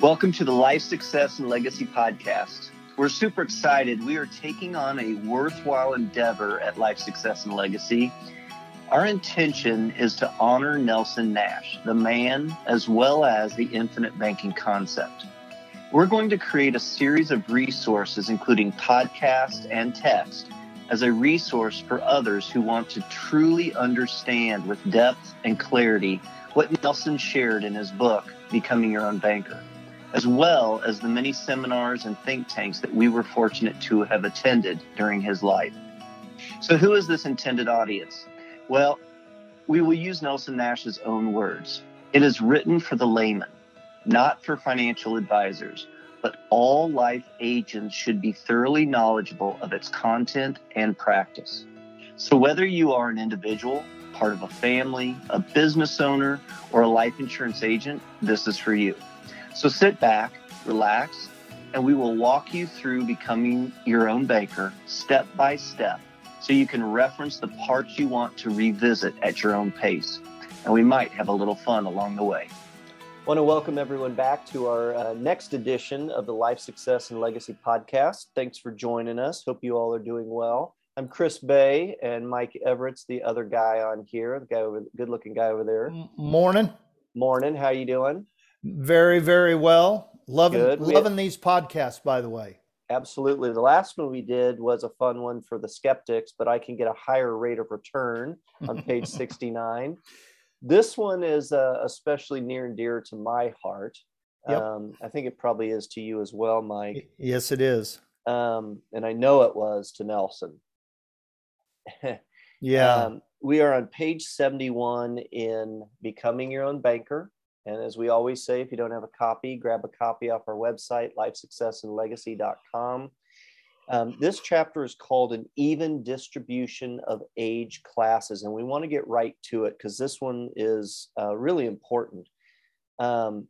Welcome to the Life Success and Legacy Podcast. We're super excited. We are taking on a worthwhile endeavor at Life Success and Legacy. Our intention is to honor Nelson Nash, the man, as well as the infinite banking concept. We're going to create a series of resources, including podcast and text, as a resource for others who want to truly understand with depth and clarity what Nelson shared in his book, Becoming Your Own Banker, as well as the many seminars and think tanks that we were fortunate to have attended during his life. So, who is this intended audience? Well, we will use Nelson Nash's own words. It is written for the layman, not for financial advisors, but all life agents should be thoroughly knowledgeable of its content and practice. So, whether you are an individual, part of a family, a business owner, or a life insurance agent, this is for you. So, sit back, relax, and we will walk you through becoming your own banker step by step so you can reference the parts you want to revisit at your own pace. And we might have a little fun along the way. I want to welcome everyone back to our uh, next edition of the Life Success and Legacy podcast. Thanks for joining us. Hope you all are doing well. I'm Chris Bay, and Mike Everett's the other guy on here, the guy over, good-looking guy over there. Morning. Morning. How are you doing? Very, very well. Loving, Good. loving these podcasts, by the way. Absolutely. The last one we did was a fun one for the skeptics, but I can get a higher rate of return on page 69. This one is uh, especially near and dear to my heart. Yep. Um, I think it probably is to you as well, Mike. Yes, it is. Um, and I know it was to Nelson. yeah. Um, we are on page 71 in Becoming Your Own Banker. And as we always say, if you don't have a copy, grab a copy off our website, lifesuccessandlegacy.com. Um, this chapter is called An Even Distribution of Age Classes. And we want to get right to it because this one is uh, really important. Um,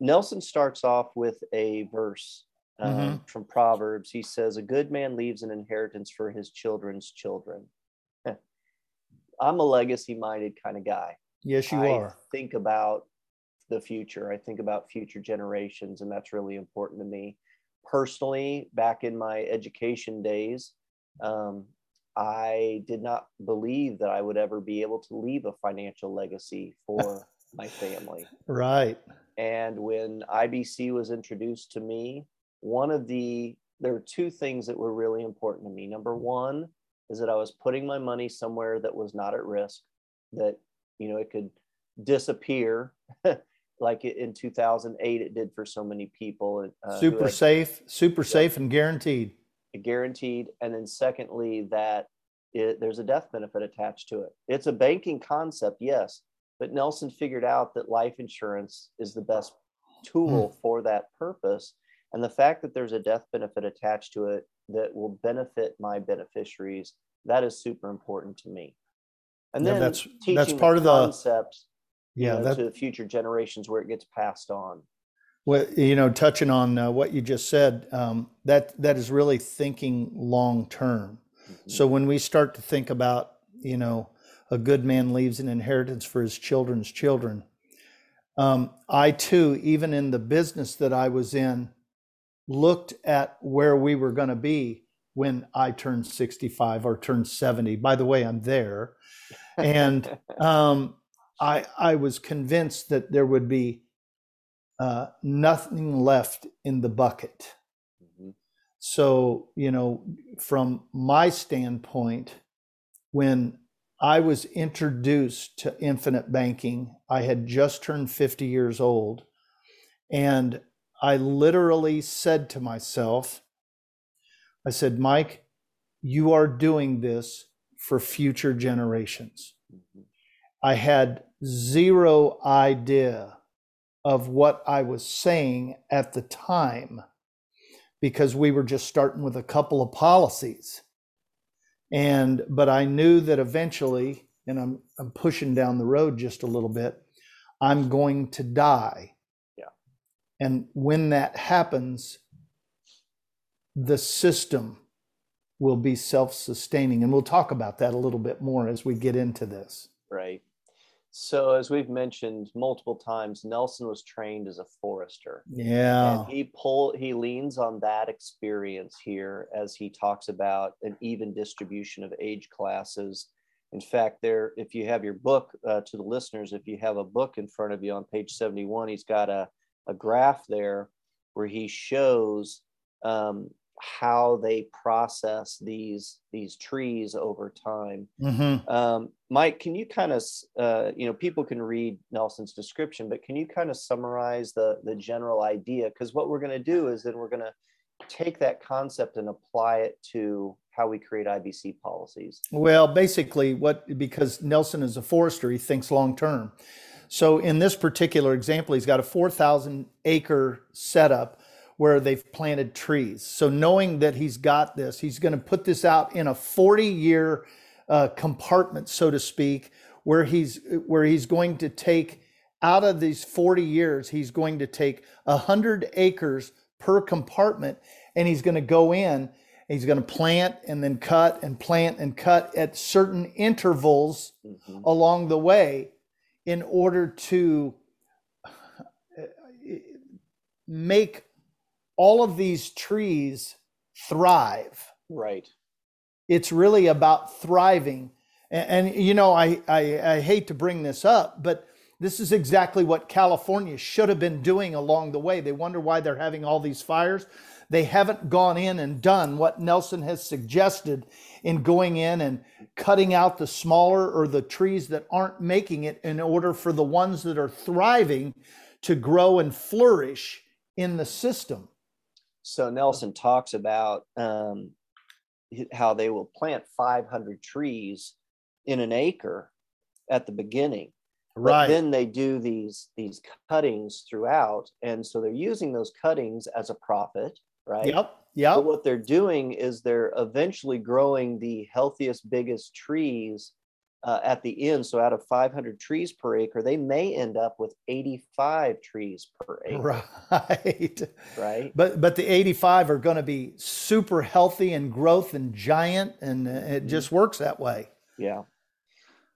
Nelson starts off with a verse um, mm-hmm. from Proverbs. He says, A good man leaves an inheritance for his children's children. I'm a legacy minded kind of guy. Yes, you I are. Think about the future. I think about future generations, and that's really important to me. Personally, back in my education days, um, I did not believe that I would ever be able to leave a financial legacy for my family. Right. And when IBC was introduced to me, one of the there were two things that were really important to me. Number one is that I was putting my money somewhere that was not at risk, that you know it could disappear. Like in 2008 it did for so many people uh, super had, safe super yeah, safe and guaranteed. Guaranteed. And then secondly that it, there's a death benefit attached to it. It's a banking concept yes but nelson figured out that life insurance is the best tool mm. for that purpose. And the fact that there's a death benefit attached to it that will benefit my beneficiaries that is super important to me and then that's that's part the of the concept yeah you know, that, to future generations where it gets passed on well you know touching on uh, what you just said um, that that is really thinking long term mm-hmm. so when we start to think about you know a good man leaves an inheritance for his children's children um, i too even in the business that i was in looked at where we were going to be when i turned 65 or turned 70 by the way i'm there and um, I I was convinced that there would be uh, nothing left in the bucket. Mm-hmm. So you know, from my standpoint, when I was introduced to infinite banking, I had just turned 50 years old, and I literally said to myself, I said, Mike, you are doing this for future generations. I had zero idea of what I was saying at the time because we were just starting with a couple of policies. And but I knew that eventually, and I'm I'm pushing down the road just a little bit, I'm going to die. Yeah. And when that happens, the system will be self sustaining. And we'll talk about that a little bit more as we get into this. Right. So, as we've mentioned multiple times, Nelson was trained as a forester. Yeah. And he pull he leans on that experience here as he talks about an even distribution of age classes. In fact, there, if you have your book uh, to the listeners, if you have a book in front of you on page 71, he's got a, a graph there where he shows um, how they process these these trees over time. Mm-hmm. Um, Mike, can you kind of uh, you know people can read Nelson's description, but can you kind of summarize the the general idea? Because what we're going to do is then we're going to take that concept and apply it to how we create IBC policies. Well, basically, what because Nelson is a forester, he thinks long term. So in this particular example, he's got a 4,000 acre setup where they've planted trees. So knowing that he's got this, he's going to put this out in a 40 year uh, compartment, so to speak, where he's where he's going to take out of these 40 years, he's going to take 100 acres per compartment, and he's going to go in. He's going to plant and then cut and plant and cut at certain intervals Mhm. along the way in order to uh, make all of these trees thrive. Right. It's really about thriving. And, and you know, I, I, I hate to bring this up, but this is exactly what California should have been doing along the way. They wonder why they're having all these fires. They haven't gone in and done what Nelson has suggested in going in and cutting out the smaller or the trees that aren't making it in order for the ones that are thriving to grow and flourish in the system. So Nelson talks about um, how they will plant 500 trees in an acre at the beginning. But then they do these these cuttings throughout, and so they're using those cuttings as a profit, right? Yep. But Yep. what they're doing is they're eventually growing the healthiest, biggest trees uh, at the end. So out of 500 trees per acre, they may end up with 85 trees per acre, Right. right? But but the 85 are going to be super healthy and growth and giant and it just works that way. Yeah.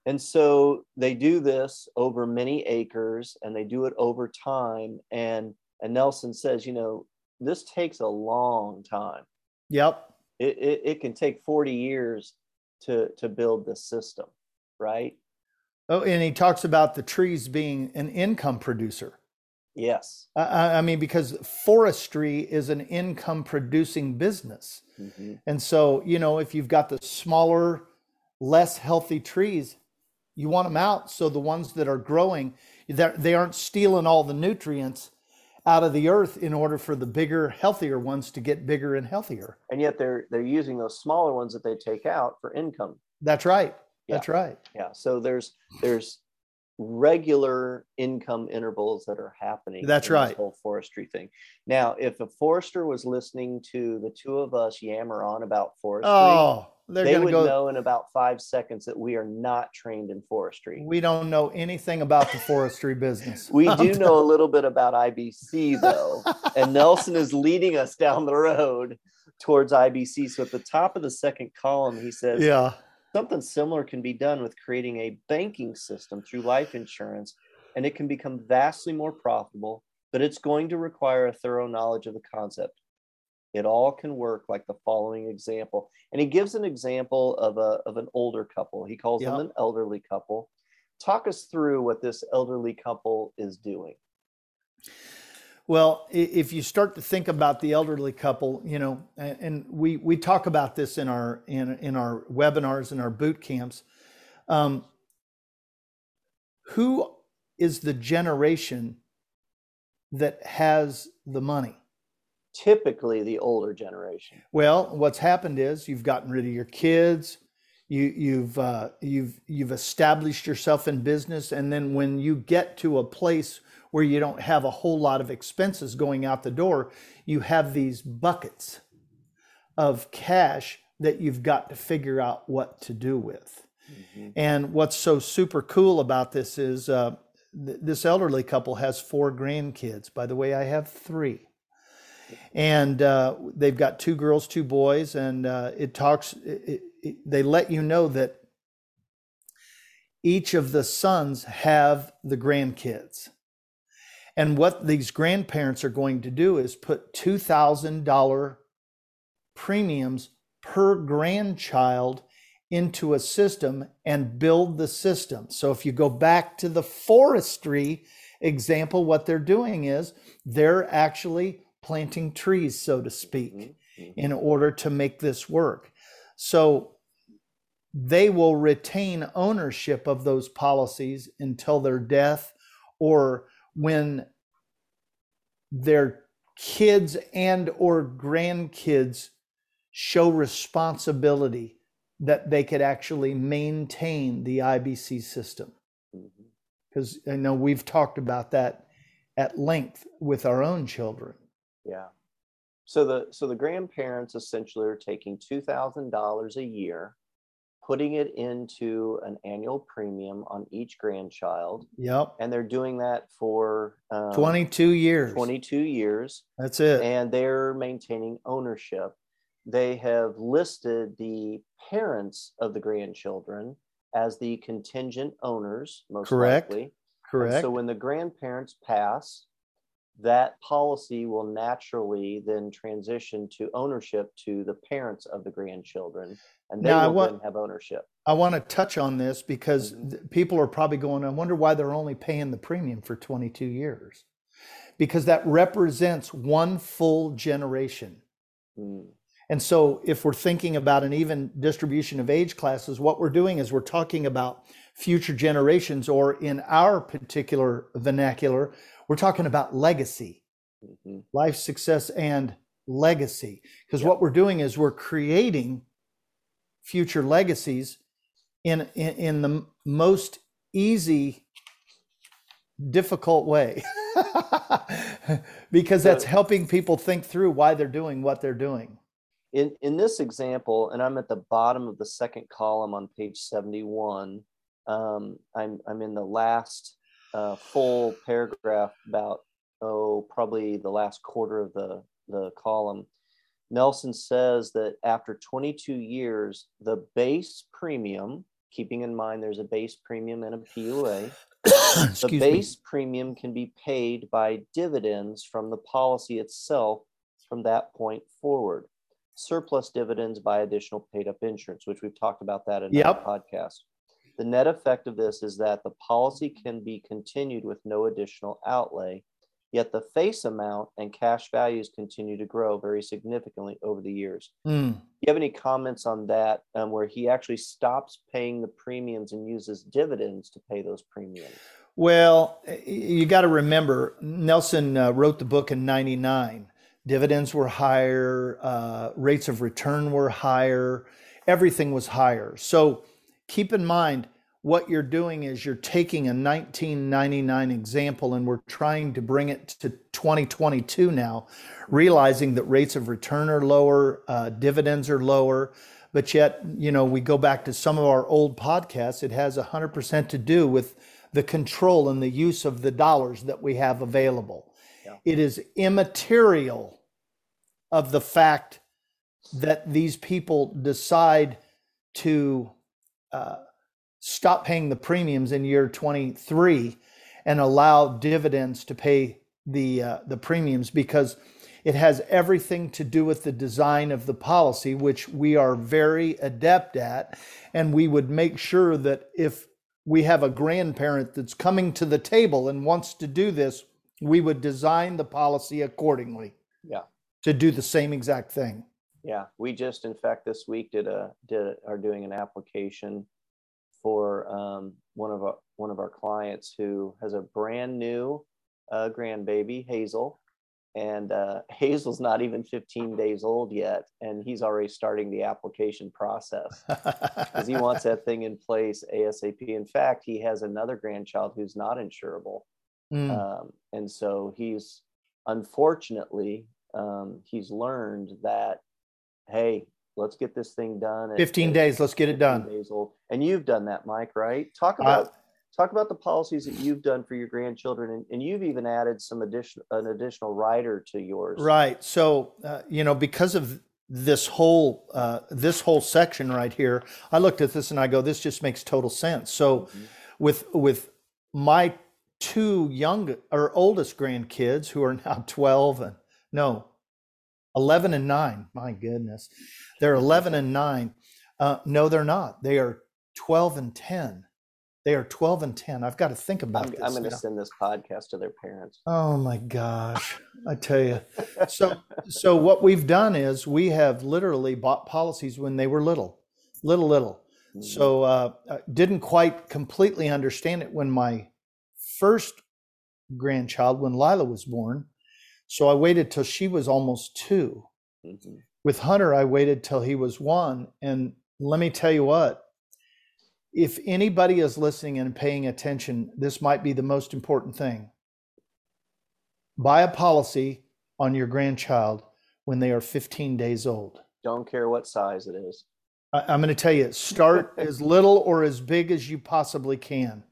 And so they do this over many acres and they do it over time. And and Nelson says, you know, this takes a long time. Yep. It, it, it can take 40 years to to build the system, right? Oh, and he talks about the trees being an income producer. Yes. I- I, mean, because forestry is an income producing business. Mhm. And so, you know, if you've got the smaller, less healthy trees, you want them out so the ones that are growing, they're- they aren't stealing all the nutrients out of the earth in order for the bigger, healthier ones to get bigger and healthier. And yet they're they're using those smaller ones that they take out for income. That's right. Yeah. That's right. Yeah. So there's there's regular income intervals that are happening. That's right. whole forestry thing. Now, if a forester was listening to the two of us yammer on about forestry, Oh, they would go. know in about five seconds that we are not trained in forestry. We don't know anything about the forestry business. We I'm do know a little bit about IBC though, and Nelson is leading us down the road towards IBC. So at the top of the second column, he says, Yeah. Something similar can be done with creating a banking system through life insurance, and it can become vastly more profitable, but it's going to require a thorough knowledge of the concept. It all can work like the following example. And he gives an example of, a, of an older couple. He calls them an elderly couple. Talk us through what this elderly couple is doing. Well, if you start to think about the elderly couple, you know, and we we talk about this in our in in our webinars and our boot camps. Um, who is the generation that has the money? Typically, the older generation. Well, what's happened is you've gotten rid of your kids, you you've uh, you've you've established yourself in business, and then when you get to a place where you don't have a whole lot of expenses going out the door, you have these buckets of cash that you've got to figure out what to do with. And what's so super cool about this is uh, th- this elderly couple has four grandkids. By the way, I have three. And uh, they've got two girls, two boys, and uh, it talks. It, it, they let you know that each of the sons have the grandkids. And what these grandparents are going to do is put $2,000 premiums per grandchild into a system and build the system. So if you go back to the forestry example, what they're doing is they're actually planting trees, so to speak, mm-hmm. in order to make this work. So they will retain ownership of those policies until their death or when their kids and or grandkids show responsibility that they could actually maintain the IBC system. Because mm-hmm. I know we've talked about that at length with our own children. Yeah. So the so the grandparents essentially are taking two thousand dollars a year, putting it into an annual premium on each grandchild. Yep. And they're doing that for um, twenty two years. Twenty two years. That's it. And they're maintaining ownership they have listed the parents of the grandchildren as the contingent owners, most Correct. likely. Correct. And so when the grandparents pass, that policy will naturally then transition to ownership to the parents of the grandchildren, and they now, will want, then have ownership. I want to touch on this because mm-hmm. people are probably going, I wonder why they're only paying the premium for 22 years. Because that represents one full generation. Mm. And so, if we're thinking about an even distribution of age classes, what we're doing is we're talking about future generations, or in our particular vernacular, we're talking about legacy, mm-hmm. life success, and legacy. Because yep. what we're doing is we're creating future legacies in, in, in the most easy, difficult way. because that's helping people think through why they're doing what they're doing in, in this example, and I'm at the bottom of the second column on page 71, um, I'm, I'm in the last uh, full paragraph about, oh, probably the last quarter of the, the column. Nelson says that after 22 years, the base premium, keeping in mind there's a base premium and a PUA, the base me. premium can be paid by dividends from the policy itself from that point forward surplus dividends by additional paid up insurance, which we've talked about that in yep. podcast. The net effect of this is that the policy can be continued with no additional outlay, yet the face amount and cash values continue to grow very significantly over the years. Mm. Do you have any comments on that, um, where he actually stops paying the premiums and uses dividends to pay those premiums? Well, you got to remember, Nelson uh, wrote the book in 99 dividends were higher, uh, rates of return were higher, everything was higher. So keep in mind what you're doing is you're taking a 1999 example and we're trying to bring it to 2022 now, realizing that rates of return are lower, uh, dividends are lower. But yet, you know, we go back to some of our old podcasts, it has 100% to do with the control and the use of the dollars that we have available. It is immaterial of the fact that these people decide to uh, stop paying the premiums in year 23 and allow dividends to pay the uh, the premiums because it has everything to do with the design of the policy which we are very adept at and we would make sure that if we have a grandparent that's coming to the table and wants to do this we would design the policy accordingly. Yeah. To do the same exact thing. Yeah, we just in fact this week did a did are doing an application for um, one of our one of our clients who has a brand new uh, grandbaby Hazel, and uh, Hazel's not even 15 days old yet, and he's already starting the application process because he wants that thing in place ASAP. In fact, he has another grandchild who's not insurable, Mm. Um, and so he's unfortunately um, he's learned that hey, let's get this thing done. At, 15 at, days, let's get it done. Days old. And you've done that, Mike, right? Talk about uh, talk about the policies that you've done for your grandchildren, and, and you've even added some additional an additional rider to yours. Right. So uh, you know because of this whole uh, this whole section right here, I looked at this and I go, this just makes total sense. So, mm-hmm. with with my two young or oldest grandkids who are now 12 and no 11 and 9 my goodness. They're 11 and 9 uh, no they're not. They are 12 and 10 they are 12 and 10 i've got to think about i'm, this I'm going to send this podcast to their parents. Oh my gosh. I tell you so so what we've done is we have literally bought policies when they were little little little. Mm-hmm. so uh, didn't quite completely understand it when my first grandchild when Lila was born. So I waited till she was almost 2 mm-hmm. With Hunter, I waited till he was one. And let me tell you what, if anybody is listening and paying attention, this might be the most important thing. Buy a policy on your grandchild when they are 15 days old. Don't care what size it is. I, am going to tell you, start as little or as big as you possibly can.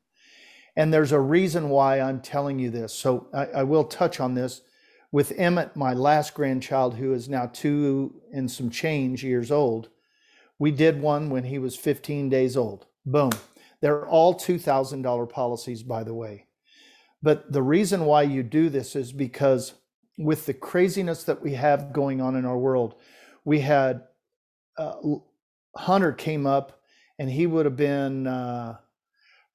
And there's a reason why I'm telling you this. So I, I, will touch on this with Emmett, my last grandchild, who is now two and some change years old. We did one when he was 15 days old. Boom. They're all $2,000 policies, by the way. But the reason why you do this is because with the craziness that we have going on in our world, we had uh, Hunter came up and he would have been. Uh,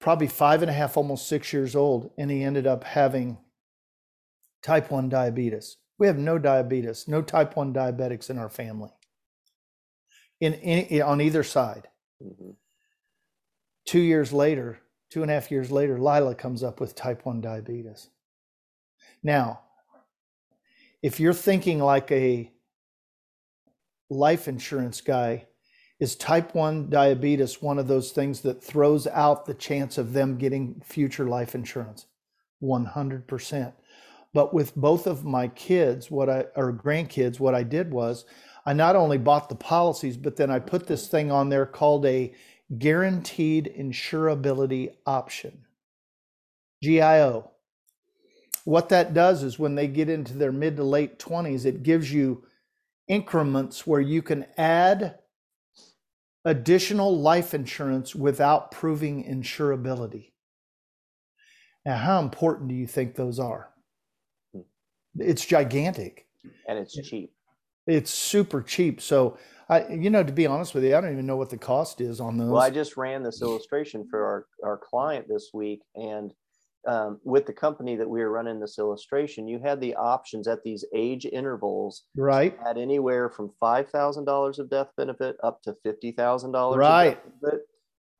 probably five and a half, almost six years old, and he ended up having type 1 diabetes. We have no diabetes, no type 1 diabetics in our family in, in on either side. Mm-hmm. Two years later, two and a half years later, Lila comes up with type 1 diabetes. Now, if you're thinking like a life insurance guy, is type 1 diabetes one of those things that throws out the chance of them getting future life insurance? 100%. But with both of my kids, what I or grandkids, what I did was I not only bought the policies, but then I put this thing on there called a guaranteed insurability option. GIO. What that does is when they get into their mid to late 20s, it gives you increments where you can add additional life insurance without proving insurability. Now, how important do you think those are? It's gigantic. And it's cheap. It's super cheap. So, I, you know, to be honest with you, I don't even know what the cost is on those. Well, I just ran this illustration for our, our client this week, and um, with the company that we were running this illustration, you had the options at these age intervals. Right. At anywhere from five thousand dollars of death benefit up to fifty thousand dollars. Right.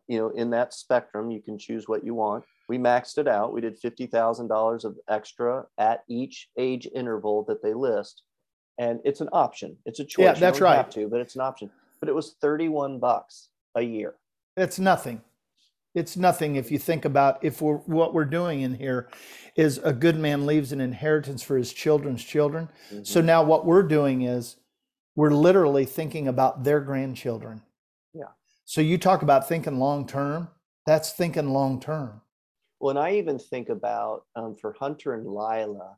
You know, in that spectrum, you can choose what you want. We maxed it out. We did fifty thousand dollars of extra at each age interval that they list, and it's an option. It's a choice. Yeah, that's right. Have to, but it's an option. But it was thirty-one bucks a year. It's nothing it's nothing if you think about if we're what we're doing in here is a good man leaves an inheritance for his children's children mm-hmm. so now what we're doing is we're literally thinking about their grandchildren yeah so you talk about thinking long term that's thinking long term and i even think about um, for hunter and lila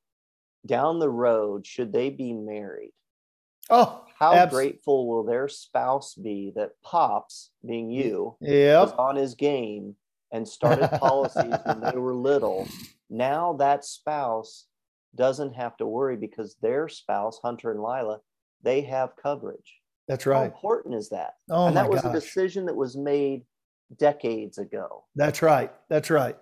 down the road should they be married oh how abs- grateful will their spouse be that Pops, being you, yep. was on his game and started policies when they were little? Now that spouse doesn't have to worry because their spouse, Hunter and Lila, they have coverage. That's right. How important is that? Oh and that was gosh. a decision that was made decades ago. That's right. That's right.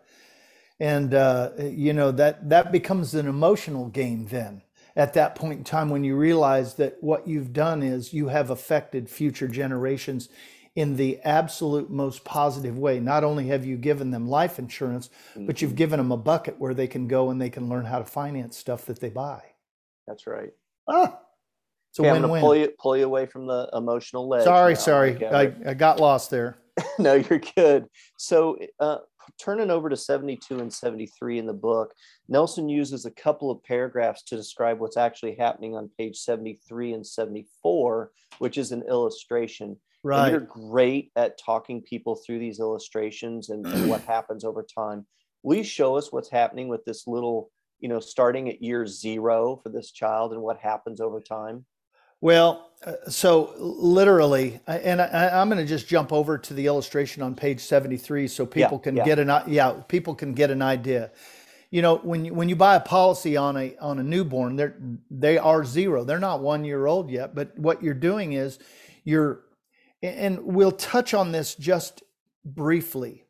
And uh, you know that that becomes an emotional game then at that point in time when you realize that what you've done is you have affected future generations in the absolute most positive way. Not only have you given them life insurance, but you've mm-hmm. given them a bucket where they can go and they can learn how to finance stuff that they buy. That's right. Ah, it's a okay, win-win. I'm gonna pull you pull you away from the emotional ledge. Sorry, now. sorry, I, I, got lost there. no, you're good. So, uh, turning over to 72 and 73 in the book, Nelson uses a couple of paragraphs to describe what's actually happening on page 73 and 74, which is an illustration. Right. And you're great at talking people through these illustrations and, and what happens over time. Will you show us what's happening with this little, you know, starting at year zero for this child and what happens over time? Well, uh, so literally, and I, am going to just jump over to the illustration on page 73 so people yeah, can yeah. get an yeah people can get an idea. You know, when you, when you buy a policy on a on a newborn, they're they are zero. They're not one year old yet. But what you're doing is you're, and we'll touch on this just briefly.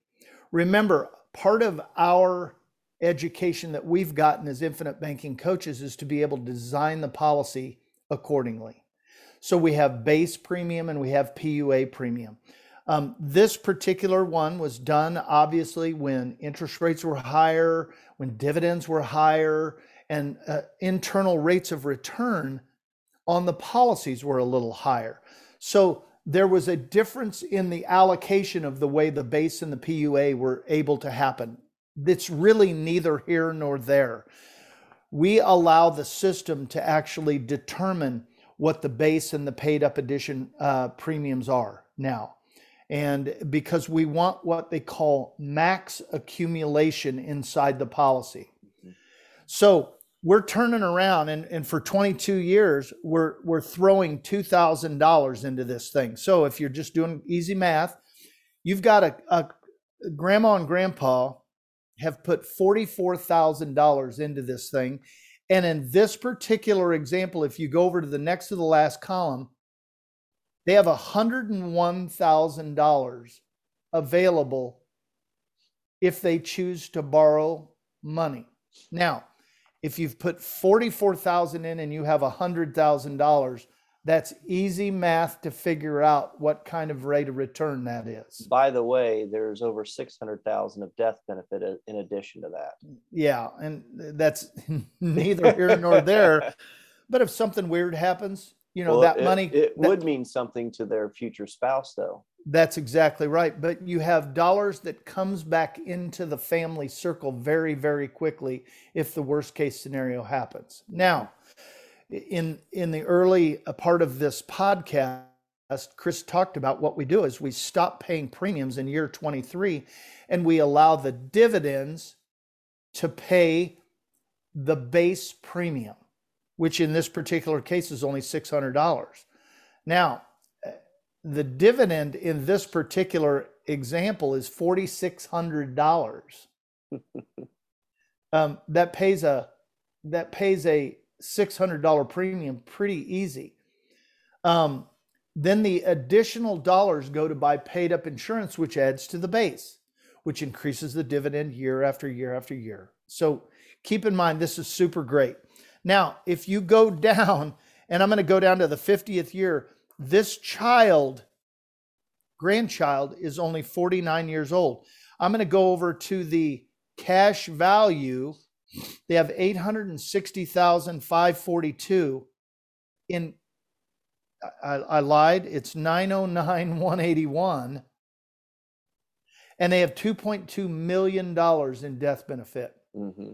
Remember, part of our education that we've gotten as infinite banking coaches is to be able to design the policy accordingly. So we have base premium and we have PUA premium. Um, this particular one was done obviously when interest rates were higher, when dividends were higher, and uh, internal rates of return on the policies were a little higher. So there was a difference in the allocation of the way the base and the PUA were able to happen. It's really neither here nor there. We allow the system to actually determine what the base and the paid up addition uh, premiums are now. And because we want what they call max accumulation inside the policy. So we're turning around and, and for 22 years, we're, we're throwing $2,000 into this thing. So if you're just doing easy math, you've got a, a grandma and grandpa have put $44,000 into this thing and in this particular example, if you go over to the next to the last column, they have $101,000 available if they choose to borrow money. Now, if you've put 44,000 in and you have $100,000, that's easy math to figure out what kind of rate of return that is. By the way, there's over 600,000 of death benefit in addition to that. Yeah, and that's neither here nor there. But if something weird happens, you know, well, that it, money it that, would mean something to their future spouse though. That's exactly right, but you have dollars that comes back into the family circle very very quickly if the worst case scenario happens. Now, in in the early uh, part of this podcast chris talked about what we do is we stop paying premiums in year 23 and we allow the dividends to pay the base premium which in this particular case is only $600 now uh, the dividend in this particular example is $4600 um, that pays a that pays a $600 premium pretty easy. Um, then the additional dollars go to buy paid up insurance, which adds to the base, which increases the dividend year after year after year. So keep in mind, this is super great. Now, if you go down, and I'm going to go down to the 50th year, this child, grandchild, is only 49 years old. I'm going to go over to the cash value they have 860,542 in I, I lied, it's 909,181 and they have 2.2 million dollars in death benefit. Mm-hmm.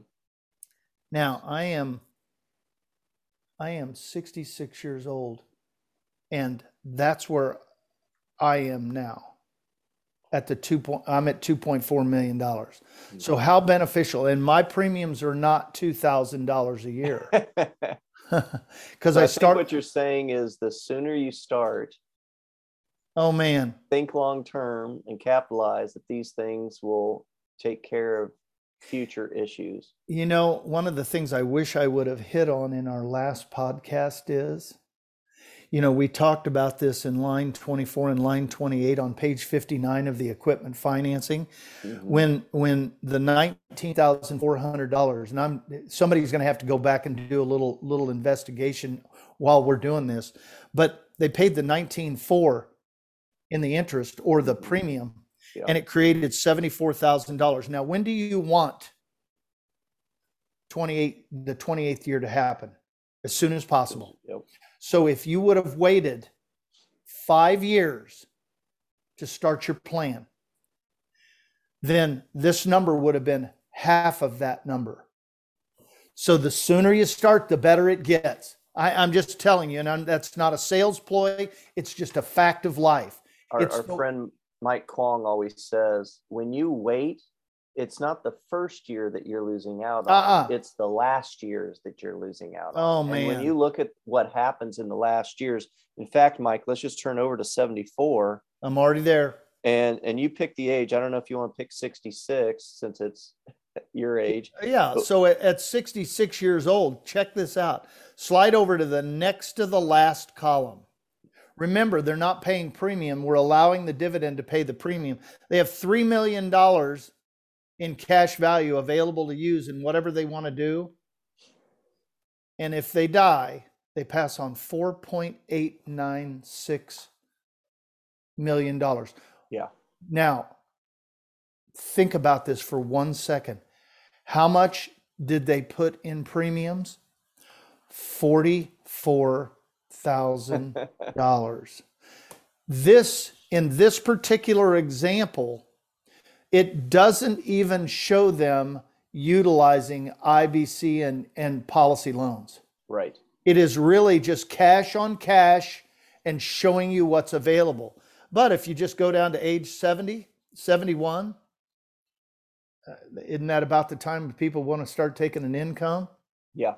Now, I am I am 66 years old and that's where I am now at the two point i'm at 2.4 million dollars. Mm-hmm. So how beneficial and my premiums are not $2000 a year. Because I, I start what you're saying is the sooner you start oh man. think long term and capitalize that these things will take care of future issues. You know one of the things i wish i would have hit on in our last podcast is you know, we talked about this in line 24 and line 28 on page 59 of the equipment financing. Mm-hmm. When when the $19,400 and I'm somebody's going to have to go back and do a little little investigation while we're doing this, but they paid the 19.4 in the interest or the premium yeah. and it created $74,000. Now, when do you want 28 the 28th year to happen? As soon as possible. Yep. So if you would have waited five years to start your plan, then this number would have been half of that number. So the sooner you start, the better it gets. I, am just telling you, and I'm, that's not a sales ploy. It's just a fact of life. Our, our friend Mike Kwong always says, when you wait, it's not the first year that you're losing out on. Uh-uh. It's the last years that you're losing out on. Oh, And when you look at what happens in the last years, in fact, Mike, let's just turn over to 74 I'm already there. and and you pick the age. I don't know if you want to pick 66 since it's your age. Yeah. So at, at 66 years old, check this out. Slide over to the next to the last column. Remember, they're not paying premium. We're allowing the dividend to pay the premium. They have $3 million in cash value available to use in whatever they want to do. And if they die, they pass on $4.896 million. Yeah. Now, think about this for one second. How much did they put in premiums? $44,000. this, in this particular example, it doesn't even show them utilizing IBC and, and policy loans. Right. It is really just cash on cash and showing you what's available. But if you just go down to age 70, 71, uh, isn't that about the time people want to start taking an income? Yeah.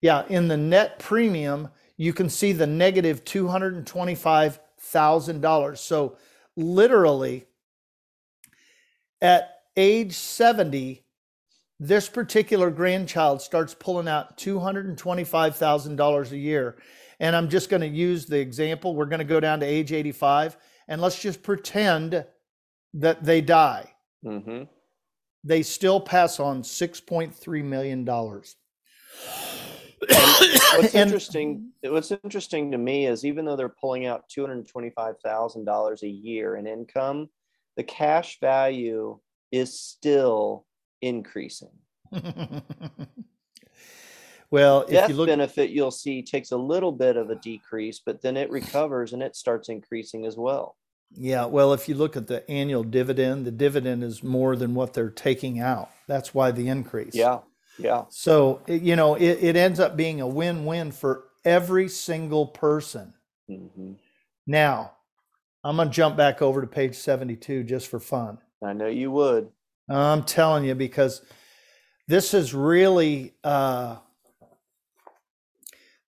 Yeah, in the net premium, you can see the negative $225,000. So literally, at age 70, this particular grandchild starts pulling out $225,000 a year. And I'm just going to use the example. We're going to go down to age 85, and let's just pretend that they die. hmm They still pass on $6.3 million. What's interesting what's interesting to me is even though they're pulling out $225,000 a year in income, the cash value is still increasing. well, if Death you look, benefit you'll see takes a little bit of a decrease, but then it recovers and it starts increasing as well. yeah, well, if you look at the annual dividend, the dividend is more than what they're taking out. That's why the increase. Yeah. Yeah. So, it- you know, it, it ends up being a win win for every single person. hmm Now, I'm going to jump back over to page 72 just for fun. I know you would. I'm telling you because this is really uh,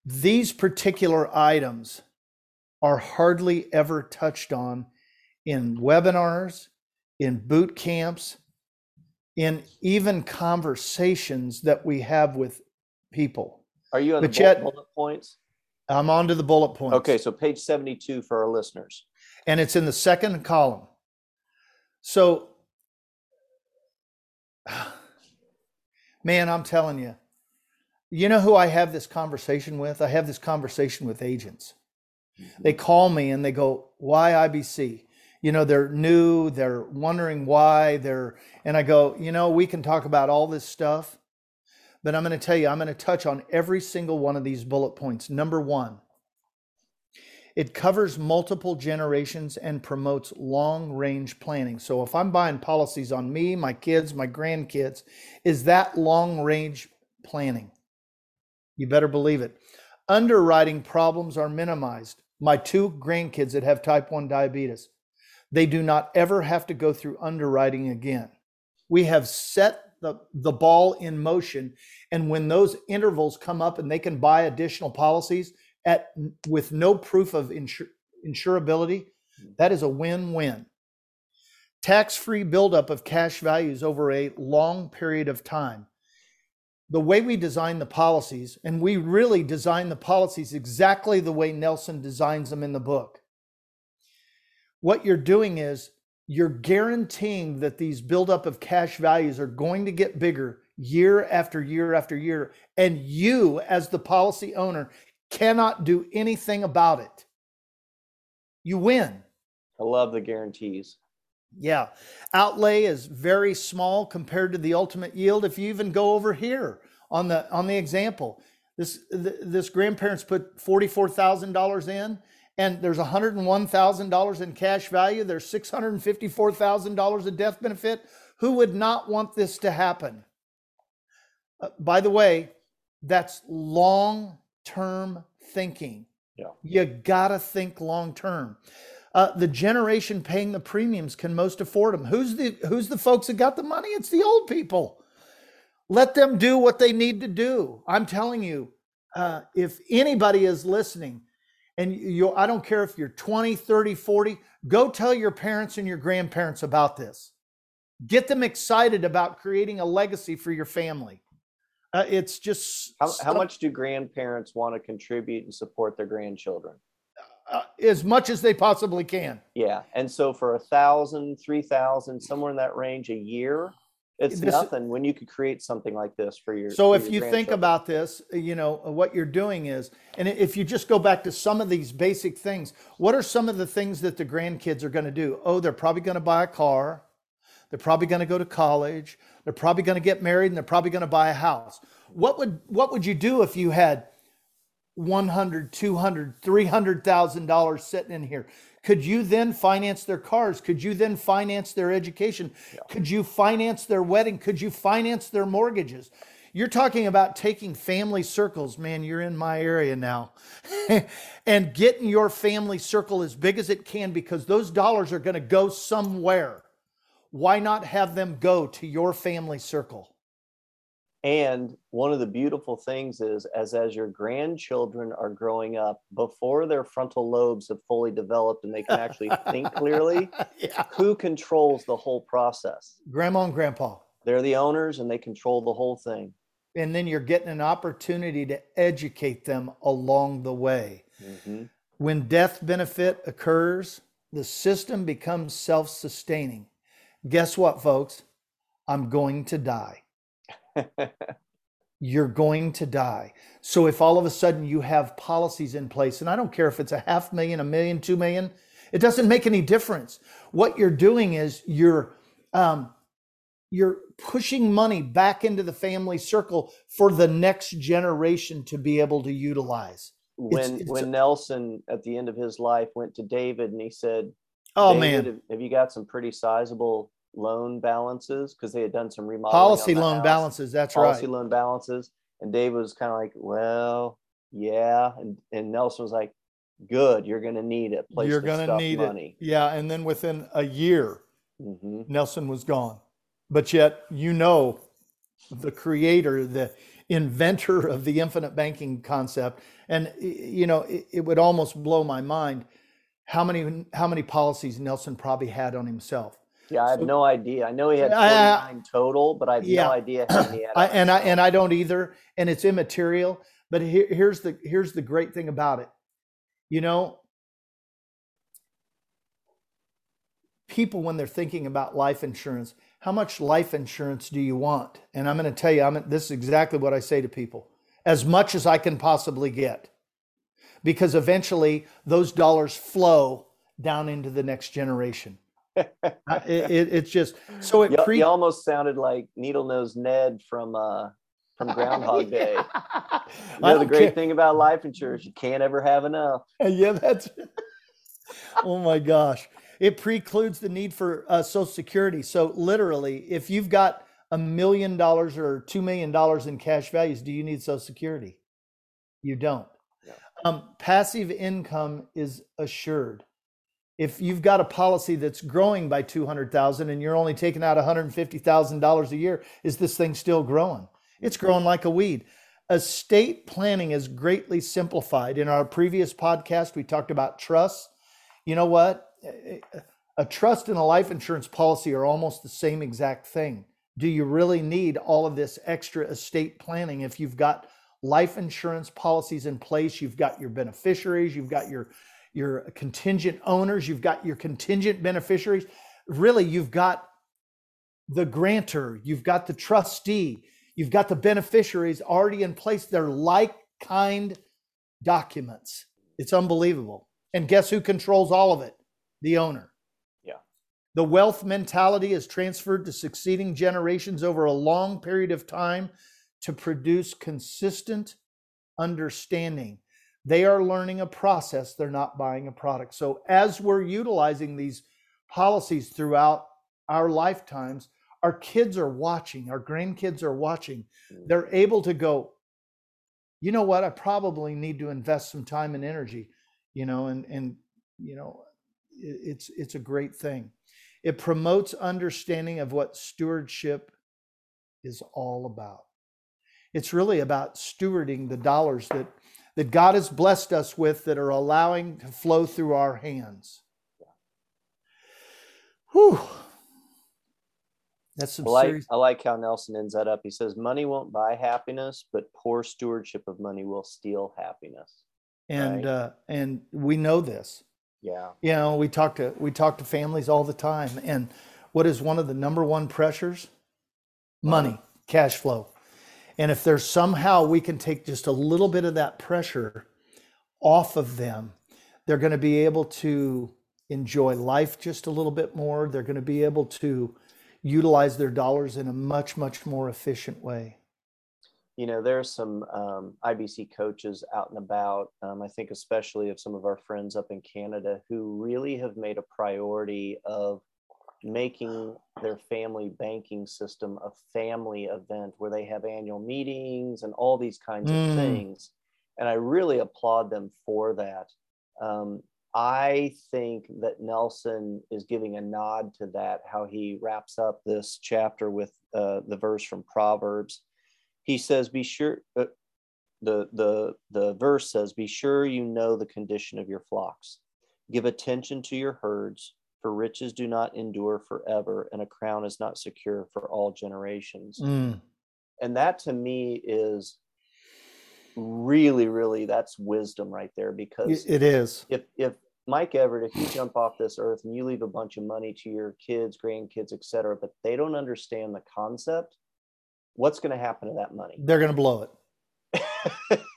these particular items are hardly ever touched on in webinars, in boot camps, in even conversations that we have with people. Are you on the But bullet, yet- bullet points? I'm on to the bullet points. Okay, so page 72 for our listeners. And it's in the second column. So, man, I'm telling you, you know who I have this conversation with? I have this conversation with agents. They mm-hmm. call me and they go, Why IBC? You know, they're new, they're wondering why, they're, and I go, You know, we can talk about all this stuff, but I'm going to tell you, I'm going to touch on every single one of these bullet points. Number one, it covers multiple generations and promotes long range planning. So if I'm buying policies on me, my kids, my grandkids, is that long range planning? You better believe it. Underwriting problems are minimized. My two grandkids that have type 1 diabetes, they do not ever have to go through underwriting again. We have set the, the ball in motion. And when those intervals come up and they can buy additional policies, at with no proof of insur- insurability, that is a win-win. Tax-free buildup of cash values over a long period of time. The way we design the policies, and we really design the policies exactly the way Nelson designs them in the book. What you're doing is you're guaranteeing that these buildup of cash values are going to get bigger year after year after year. And you, as the policy owner, cannot do anything about it. You win. I love the guarantees. Yeah. Outlay is very small compared to the ultimate yield. If you even go over here on the on the example, this this grandparents put $44,000 in and there's $101,000 in cash value, there's $654,000 of death benefit. Who would not want this to happen? Uh, by the way, that's long term thinking. Yeah. You got to think long term. uh, the generation paying the premiums can most afford them. Who's the who's the folks that got the money? It's the old people. Let them do what they need to do. I'm telling you, uh, if anybody is listening, and you, I don't care if you're 20, 30, 40, go tell your parents and your grandparents about this. Get them excited about creating a legacy for your family. Uh, it's just how, how much do grandparents want to contribute and support their grandchildren? uh, as much as they possibly can. Yeah, and so for a thousand, three thousand, somewhere in that range a year, it's this, nothing when you could create something like this for your. So for if your you think about this, you know what you're doing is, and if you just go back to some of these basic things, what are some of the things that the grandkids are going to do? Oh, they're probably going to buy a car. They're probably going to go to college. They're probably going to get married, and they're probably going to buy a house. What would what would you do if you had 100 200 300000 dollars sitting in here could you then finance their cars could you then finance their education yeah. could you finance their wedding could you finance their mortgages you're talking about taking family circles man you're in my area now and getting your family circle as big as it can because those dollars are going to go somewhere why not have them go to your family circle and one of the beautiful things is as as your grandchildren are growing up, before their frontal lobes have fully developed and they can actually think clearly, yeah. who controls the whole process? Grandma and grandpa. They're the owners and they control the whole thing. And then you're getting an opportunity to educate them along the way. Mm-hmm. When death benefit occurs, the system becomes self sustaining. Guess what, folks? I'm going to die. you're going to die. So if all of a sudden you have policies in place, and I don't care if it's a half million, a million, two million, it doesn't make any difference. What you're doing is you're um, you're pushing money back into the family circle for the next generation to be able to utilize. When it's, it's when Nelson at the end of his life went to David and he said, "Oh man, have you got some pretty sizable loan balances because they had done some remodeling. Policy loan house. balances, that's Policy right. Policy loan balances. And Dave was kind of like, well, yeah. And, and Nelson was like, good, you're going to need it. Place you're going to need money. it. Yeah. And then within a year, mm-hmm. Nelson was gone. But yet, you know, the creator, the inventor of the infinite banking concept. And, you know, it, it would almost blow my mind how many how many policies Nelson probably had on himself. Yeah, I have so, no idea. I know he had uh, 49 total, but I have yeah. no idea how many I, and I and I don't either, and it's immaterial. But here, here's the here's the great thing about it. You know, people when they're thinking about life insurance, how much life insurance do you want? And I'm going to tell you, I'm this is exactly what I say to people: as much as I can possibly get, because eventually those dollars flow down into the next generation it, it, it's just so it. You, pre- you almost sounded like Needle Nose Ned from uh, from Groundhog Day. You know the great care. thing about life insurance, you can't ever have enough. Yeah, that's. oh my gosh, it precludes the need for uh, Social Security. So literally, if you've got a million dollars or two million dollars in cash values, do you need Social Security? You don't. Yeah. Um, passive income is assured if you've got a policy that's growing by 200,000 and you're only taking out $150,000 a year, is this thing still growing? It's growing like a weed. Estate planning is greatly simplified. In our previous podcast, we talked about trusts. You know what? A trust and a life insurance policy are almost the same exact thing. Do you really need all of this extra estate planning if you've got life insurance policies in place? You've got your beneficiaries, you've got your your contingent owners, you've got your contingent beneficiaries. Really, you've got the grantor, you've got the trustee, you've got the beneficiaries already in place. They're like kind documents. It's unbelievable. And guess who controls all of it? The owner. Yeah. The wealth mentality is transferred to succeeding generations over a long period of time to produce consistent understanding they are learning a process, they're not buying a product. So, as we're utilizing these policies throughout our lifetimes, our kids are watching, our grandkids are watching. Mm. They're able to go, you know what, I probably need to invest some time and energy, you know, and, and, you know, it's it's a great thing. It promotes understanding of what stewardship is all about. It's really about stewarding the dollars that that God has blessed us with that are allowing to flow through our hands. Whew. That's some I like, serious. I like how Nelson ends that up. He says, Money won't buy happiness, but poor stewardship of money will steal happiness. And right. uh, and we know this. Yeah. You know, we talk to we talk to families all the time, and what is one of the number one pressures? Money, cash flow. And if there's somehow we can take just a little bit of that pressure off of them, they're going to be able to enjoy life just a little bit more. They're going to be able to utilize their dollars in a much, much more efficient way. You know, there's some um, IBC coaches out and about. Um, I think, especially of some of our friends up in Canada who really have made a priority of making their family banking system a family event where they have annual meetings and all these kinds Mm. of things. And I really applaud them for that. Um, I think that Nelson is giving a nod to that, how he wraps up this chapter with uh, the verse from Proverbs. He says, Be sure, uh, the, the, the verse says, Be sure you know the condition of your flocks. Give attention to your herds, for riches do not endure forever, and a crown is not secure for all generations. Mm. And that to me is really, really, that's wisdom right there because It is. if if Mike Everett, if you jump off this earth and you leave a bunch of money to your kids, grandkids, et cetera, but they don't understand the concept, what's going to happen to that money? They're going to blow it.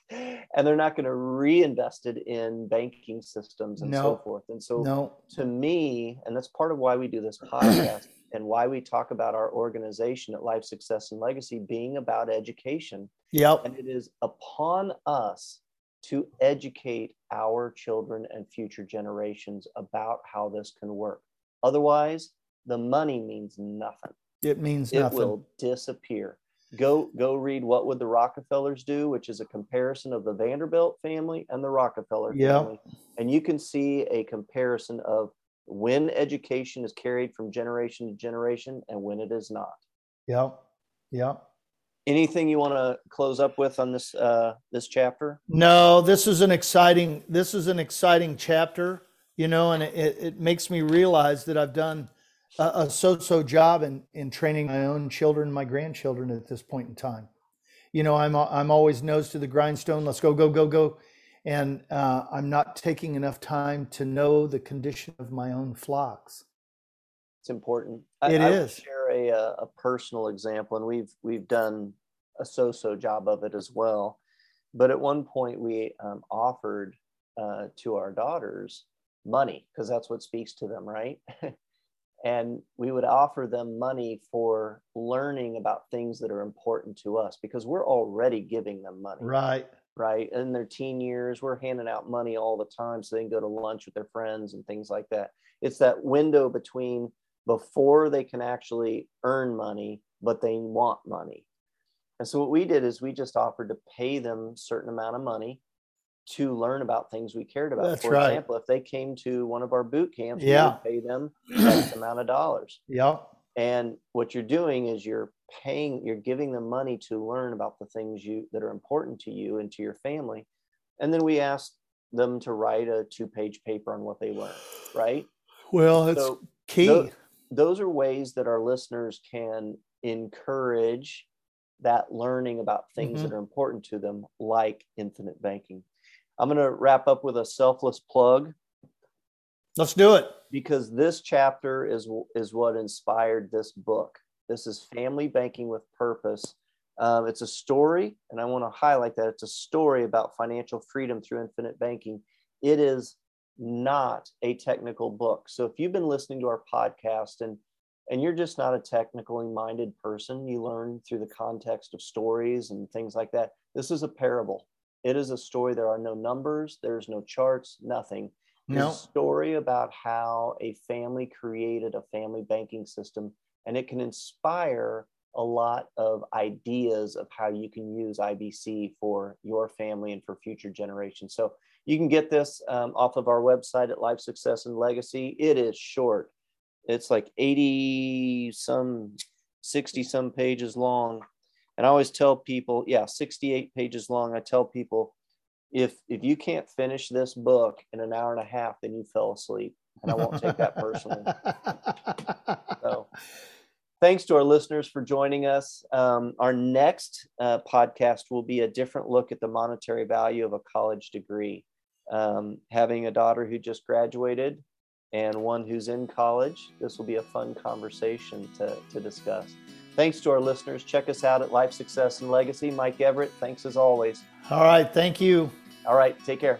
and they're not going to reinvest it in banking systems and so forth. And so, No. to me, and that's part of why we do this podcast and why we talk about our organization at Life Success and Legacy being about education. Yep. And it is upon us to educate our children and future generations about how this can work. Otherwise, the money means nothing. It means It nothing. will disappear. Go go read what would the Rockefellers do, which is a comparison of the Vanderbilt family and the Rockefeller Yeah. family. And you can see a comparison of when education is carried from generation to generation and when it is not. Yep. Yep. Anything you want to close up with on this uh, this chapter? No, this is an exciting. This is an exciting chapter, you know, and it, it makes me realize that I've done a, a so-so job in in training my own children, my grandchildren at this point in time. You know, I'm I'm always nose to the grindstone. Let's go, go, go, go, and uh, I'm not taking enough time to know the condition of my own flocks. It's important. I, It I is. share a, uh, a personal example, and we've we've done a so-so job of it as well. But at one point, we um, offered uh, to our daughters money because that's what speaks to them, right? and we would offer them money for learning about things that are important to us because we're already giving them money Right. right? In their teen years, we're handing out money all the time so they can go to lunch with their friends and things like that. It's that window between before they can actually earn money, but they want money. And so what we did is we just offered to pay them a certain amount of money to learn about things we cared about. That's For right. example, if they came to one of our boot camps, we Yeah. would pay them X amount of dollars. Yeah. And what you're doing is you're paying, you're giving them money to learn about the things you that are important to you and to your family. And then we ask them to write a two-page paper on what they learned, right? Well, it's So key. tho- those are ways that our listeners can encourage that learning about things Mhm. that are important to them, like infinite banking. I'm going to wrap up with a selfless plug Let's do it. because this chapter is is what inspired this book. This is Family Banking with Purpose. Um, it's a story, and I want to highlight that it's a story about financial freedom through infinite banking. It is not a technical book. So if you've been listening to our podcast and and you're just not a technically minded person, you learn through the context of stories and things like that. This is a parable. It is a story. There are no numbers, there's no charts, nothing. It's No. a story about how a family created a family banking system, and it can inspire a lot of ideas of how you can use IBC for your family and for future generations. So, You can get this um, off of our website at Life Success and Legacy. It is short. It's like 80 some 60 some pages long. And I always tell people, yeah, 68 pages long. I tell people if if you can't finish this book in an hour and a half, then you fell asleep. And I won't take that personally. so thanks to our listeners for joining us. Um, our next uh, podcast will be a different look at the monetary value of a college degree. Um, having a daughter who just graduated and one who's in college, this will be a fun conversation to, to discuss. Thanks to our listeners. Check us out at Life Success and Legacy. Mike Everett, thanks as always. All right. Thank you. All right. Take care.